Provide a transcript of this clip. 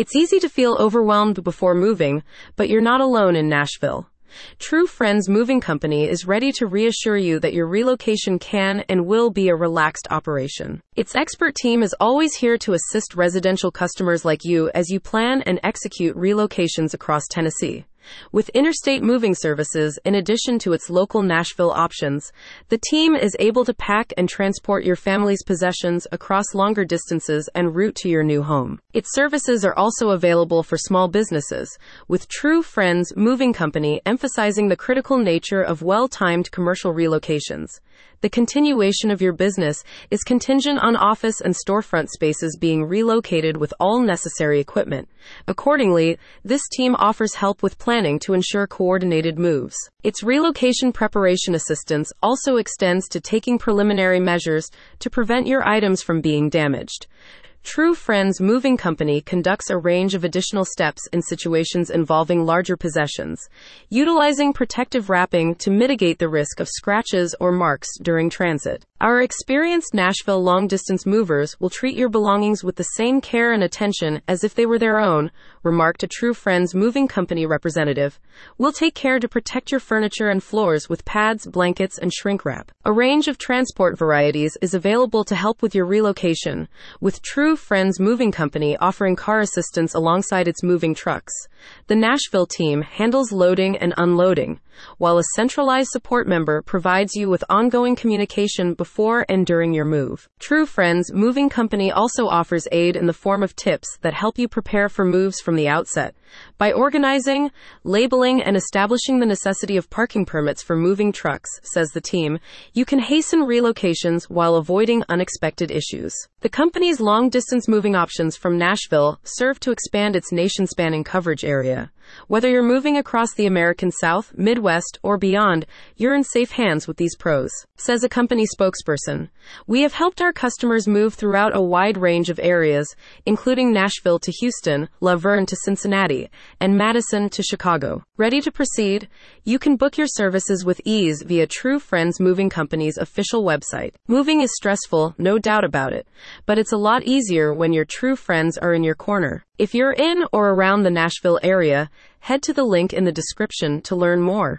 It's easy to feel overwhelmed before moving, but you're not alone in Nashville. True Friends Moving Company is ready to reassure you that your relocation can and will be a relaxed operation. Its expert team is always here to assist residential customers like you as you plan and execute relocations across Tennessee. With interstate moving services, in addition to its local Nashville options, the team is able to pack and transport your family's possessions across longer distances en route to your new home. Its services are also available for small businesses, with True Friends Moving Company emphasizing the critical nature of well timed commercial relocations. The continuation of your business is contingent on office and storefront spaces being relocated with all necessary equipment. Accordingly, this team offers help with planning to ensure coordinated moves. Its relocation preparation assistance also extends to taking preliminary measures to prevent your items from being damaged. True Friends Moving Company conducts a range of additional steps in situations involving larger possessions, utilizing protective wrapping to mitigate the risk of scratches or marks during transit. Our experienced Nashville long distance movers will treat your belongings with the same care and attention as if they were their own, remarked a True Friends Moving Company representative. We'll take care to protect your furniture and floors with pads, blankets, and shrink wrap. A range of transport varieties is available to help with your relocation, with True Friends Moving Company offering car assistance alongside its moving trucks. The Nashville team handles loading and unloading, while a centralized support member provides you with ongoing communication before and during your move. True Friends Moving Company also offers aid in the form of tips that help you prepare for moves from the outset. By organizing, labeling, and establishing the necessity of parking permits for moving trucks, says the team, you can hasten relocations while avoiding unexpected issues. The company's long distance moving options from Nashville serve to expand its nation spanning coverage area. Whether you're moving across the American South, Midwest, or beyond, you're in safe hands with these pros, says a company spokesperson. We have helped our customers move throughout a wide range of areas, including Nashville to Houston, La Vergne to Cincinnati, and Madison to Chicago. Ready to proceed? You can book your services with ease via True Friends Moving Company's official website. Moving is stressful, no doubt about it, but it's a lot easier when your true friends are in your corner. If you're in or around the Nashville area, head to the link in the description to learn more.